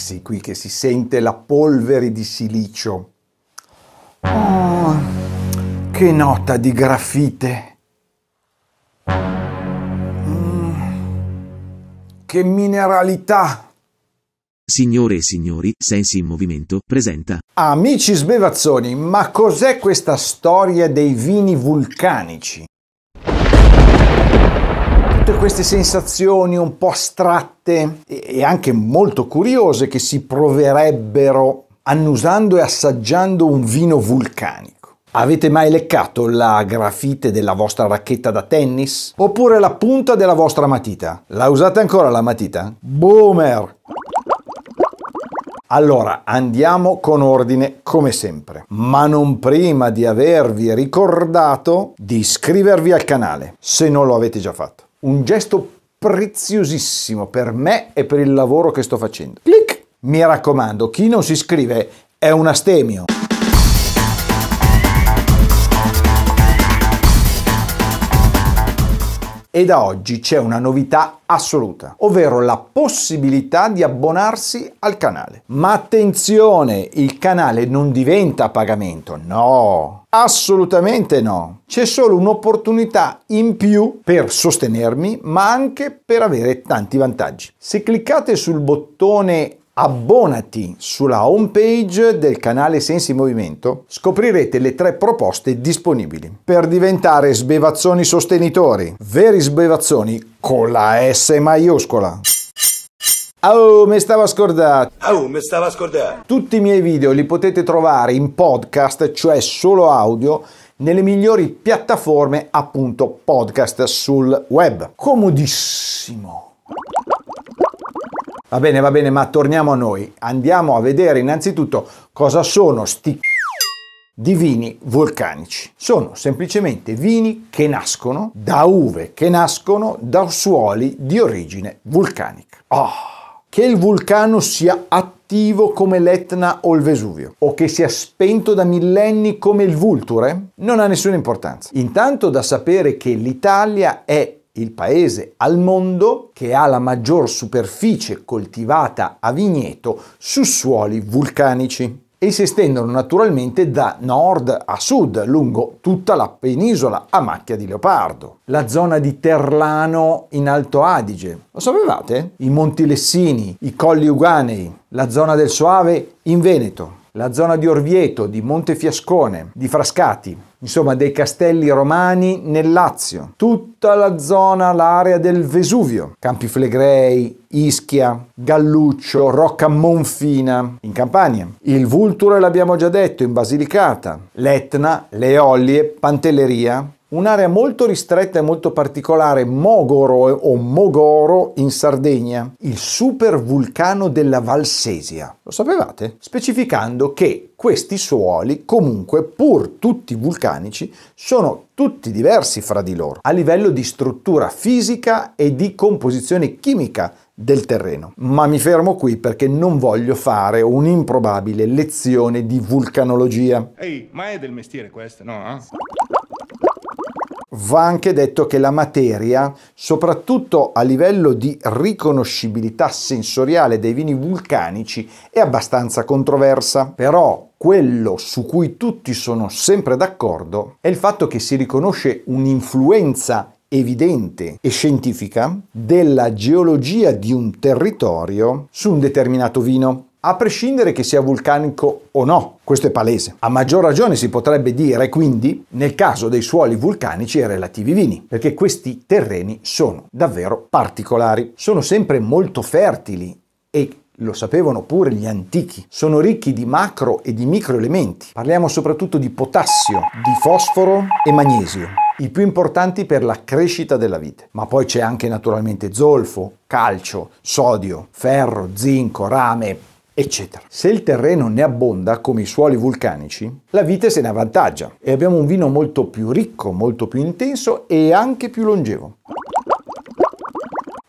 Sì, qui che si sente la polvere di silicio. Oh, che nota di grafite. Che mineralità! Signore e signori, Sensi in Movimento presenta Amici sbevazzoni, ma cos'è questa storia dei vini vulcanici? Tutte queste sensazioni un po' astratte e anche molto curiose che si proverebbero annusando e assaggiando un vino vulcanico. Avete mai leccato la grafite della vostra racchetta da tennis? Oppure la punta della vostra matita? La usate ancora la matita? Boomer! Allora, andiamo con ordine come sempre, ma non prima di avervi ricordato di iscrivervi al canale, se non lo avete già fatto. Un gesto preziosissimo per me e per il lavoro che sto facendo. Clic! Mi raccomando, chi non si iscrive è un astemio. E da oggi c'è una novità assoluta, ovvero la possibilità di abbonarsi al canale. Ma attenzione, il canale non diventa a pagamento, no, assolutamente no. C'è solo un'opportunità in più per sostenermi, ma anche per avere tanti vantaggi. Se cliccate sul bottone abbonati sulla home page del canale Sensi Movimento, scoprirete le tre proposte disponibili per diventare sbevazzoni sostenitori, veri sbevazzoni con la S maiuscola. Oh, mi stava scordato. Oh, mi stava scordato. Tutti i miei video li potete trovare in podcast, cioè solo audio, nelle migliori piattaforme appunto podcast sul web. Comodissimo. Va bene, va bene, ma torniamo a noi. Andiamo a vedere innanzitutto cosa sono sti di vini vulcanici. Sono semplicemente vini che nascono da uve, che nascono da suoli di origine vulcanica. Oh, che il vulcano sia attivo come l'Etna o il Vesuvio, o che sia spento da millenni come il Vulture, non ha nessuna importanza. Intanto da sapere che l'Italia è il paese al mondo che ha la maggior superficie coltivata a vigneto su suoli vulcanici e si estendono naturalmente da nord a sud lungo tutta la penisola a macchia di leopardo. La zona di Terlano in Alto Adige, lo sapevate? I Monti Lessini, i Colli Uganei, la zona del Soave in Veneto, la zona di Orvieto, di Montefiascone, di Frascati, insomma dei castelli romani nel Lazio, tutta la zona, l'area del Vesuvio, Campi Flegrei, Ischia, Galluccio, Rocca Monfina in Campania, il Vulture l'abbiamo già detto in Basilicata, l'Etna, le Ollie, Pantelleria, un'area molto ristretta e molto particolare, Mogoro o Mogoro in Sardegna, il super vulcano della Valsesia. Lo sapevate? Specificando che questi suoli, comunque, pur tutti vulcanici, sono tutti diversi fra di loro, a livello di struttura fisica e di composizione chimica del terreno. Ma mi fermo qui perché non voglio fare un'improbabile lezione di vulcanologia. Ehi, ma è del mestiere questo, no? Eh? Va anche detto che la materia, soprattutto a livello di riconoscibilità sensoriale dei vini vulcanici, è abbastanza controversa, però quello su cui tutti sono sempre d'accordo è il fatto che si riconosce un'influenza evidente e scientifica della geologia di un territorio su un determinato vino a prescindere che sia vulcanico o no, questo è palese. A maggior ragione si potrebbe dire quindi nel caso dei suoli vulcanici e relativi vini, perché questi terreni sono davvero particolari, sono sempre molto fertili e lo sapevano pure gli antichi. Sono ricchi di macro e di microelementi. Parliamo soprattutto di potassio, di fosforo e magnesio i più importanti per la crescita della vite. Ma poi c'è anche naturalmente zolfo, calcio, sodio, ferro, zinco, rame, eccetera. Se il terreno ne abbonda, come i suoli vulcanici, la vite se ne avvantaggia e abbiamo un vino molto più ricco, molto più intenso e anche più longevo.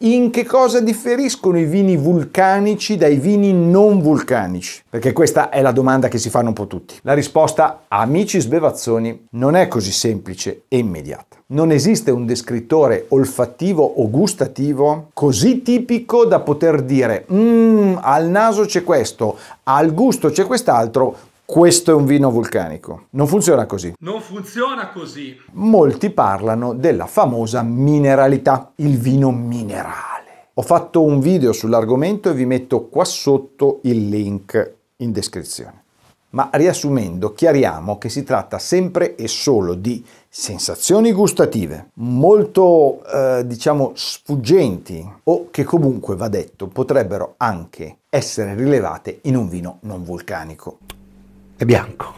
In che cosa differiscono i vini vulcanici dai vini non vulcanici? Perché questa è la domanda che si fanno un po' tutti. La risposta, amici sbevazzoni, non è così semplice e immediata. Non esiste un descrittore olfattivo o gustativo così tipico da poter dire mmm, al naso c'è questo, al gusto c'è quest'altro, questo è un vino vulcanico. Non funziona così. Non funziona così. Molti parlano della famosa mineralità, il vino minerale. Ho fatto un video sull'argomento e vi metto qua sotto il link in descrizione. Ma riassumendo, chiariamo che si tratta sempre e solo di sensazioni gustative molto, eh, diciamo, sfuggenti o che comunque, va detto, potrebbero anche essere rilevate in un vino non vulcanico. È bianco.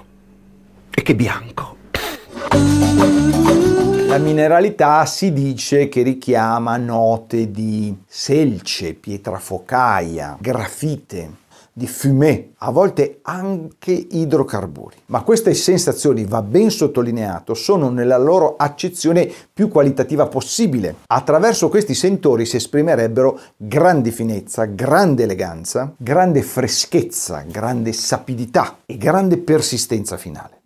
E che bianco. La mineralità si dice che richiama note di selce, pietrafocaia, grafite, di fumé, a volte anche idrocarburi. Ma queste sensazioni, va ben sottolineato, sono nella loro accezione più qualitativa possibile. Attraverso questi sentori si esprimerebbero grande finezza, grande eleganza, grande freschezza, grande sapidità e grande persistenza finale.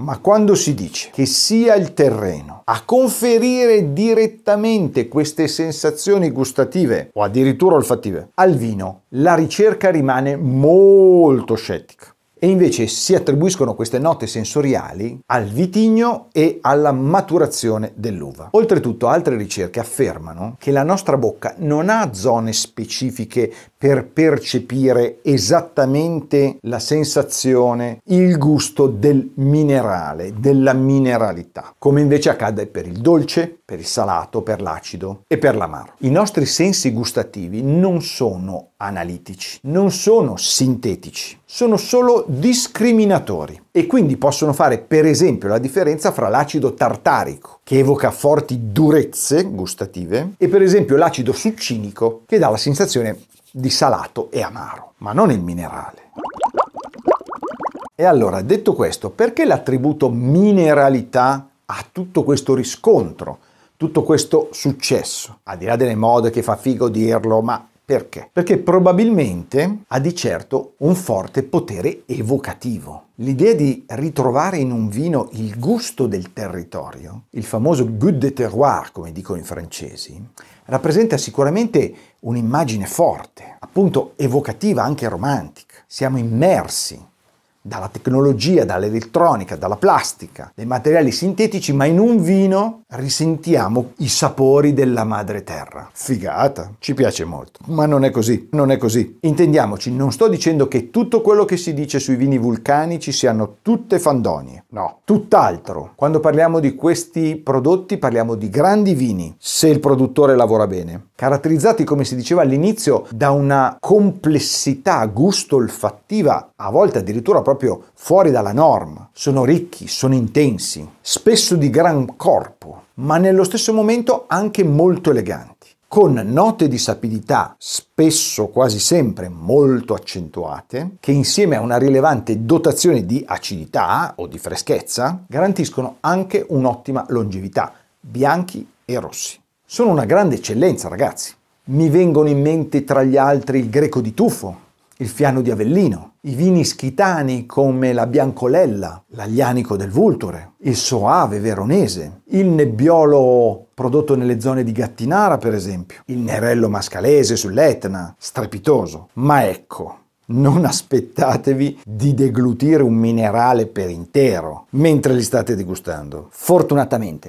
Ma quando si dice che sia il terreno a conferire direttamente queste sensazioni gustative o addirittura olfattive al vino, la ricerca rimane molto scettica e invece si attribuiscono queste note sensoriali al vitigno e alla maturazione dell'uva. Oltretutto altre ricerche affermano che la nostra bocca non ha zone specifiche per percepire esattamente la sensazione, il gusto del minerale, della mineralità, come invece accade per il dolce, per il salato, per l'acido e per l'amaro. I nostri sensi gustativi non sono analitici, non sono sintetici, sono solo discriminatori e quindi possono fare per esempio la differenza fra l'acido tartarico che evoca forti durezze gustative e per esempio l'acido succinico che dà la sensazione di salato e amaro, ma non il minerale. E allora, detto questo, perché l'attributo mineralità ha tutto questo riscontro, tutto questo successo? Al di là delle mode che fa figo dirlo, ma perché? Perché probabilmente ha di certo un forte potere evocativo. L'idea di ritrovare in un vino il gusto del territorio, il famoso goût de terroir, come dicono i francesi, rappresenta sicuramente un'immagine forte, appunto evocativa, anche romantica. Siamo immersi dalla tecnologia, dall'elettronica, dalla plastica, dai materiali sintetici, ma in un vino risentiamo i sapori della madre terra. Figata, ci piace molto, ma non è così, non è così. Intendiamoci, non sto dicendo che tutto quello che si dice sui vini vulcanici siano tutte fandonie, no, tutt'altro. Quando parliamo di questi prodotti parliamo di grandi vini, se il produttore lavora bene, caratterizzati come si diceva all'inizio da una complessità gusto-olfattiva, a volte addirittura proprio fuori dalla norma. Sono ricchi, sono intensi, spesso di gran corpo, ma nello stesso momento anche molto eleganti, con note di sapidità spesso quasi sempre molto accentuate, che insieme a una rilevante dotazione di acidità o di freschezza garantiscono anche un'ottima longevità, bianchi e rossi. Sono una grande eccellenza, ragazzi. Mi vengono in mente tra gli altri il greco di tufo, il fiano di Avellino, i vini schitani come la Biancolella, l'aglianico del Vulture, il Soave veronese, il nebbiolo prodotto nelle zone di Gattinara per esempio, il Nerello mascalese sull'Etna, strepitoso. Ma ecco, non aspettatevi di deglutire un minerale per intero mentre li state degustando. Fortunatamente.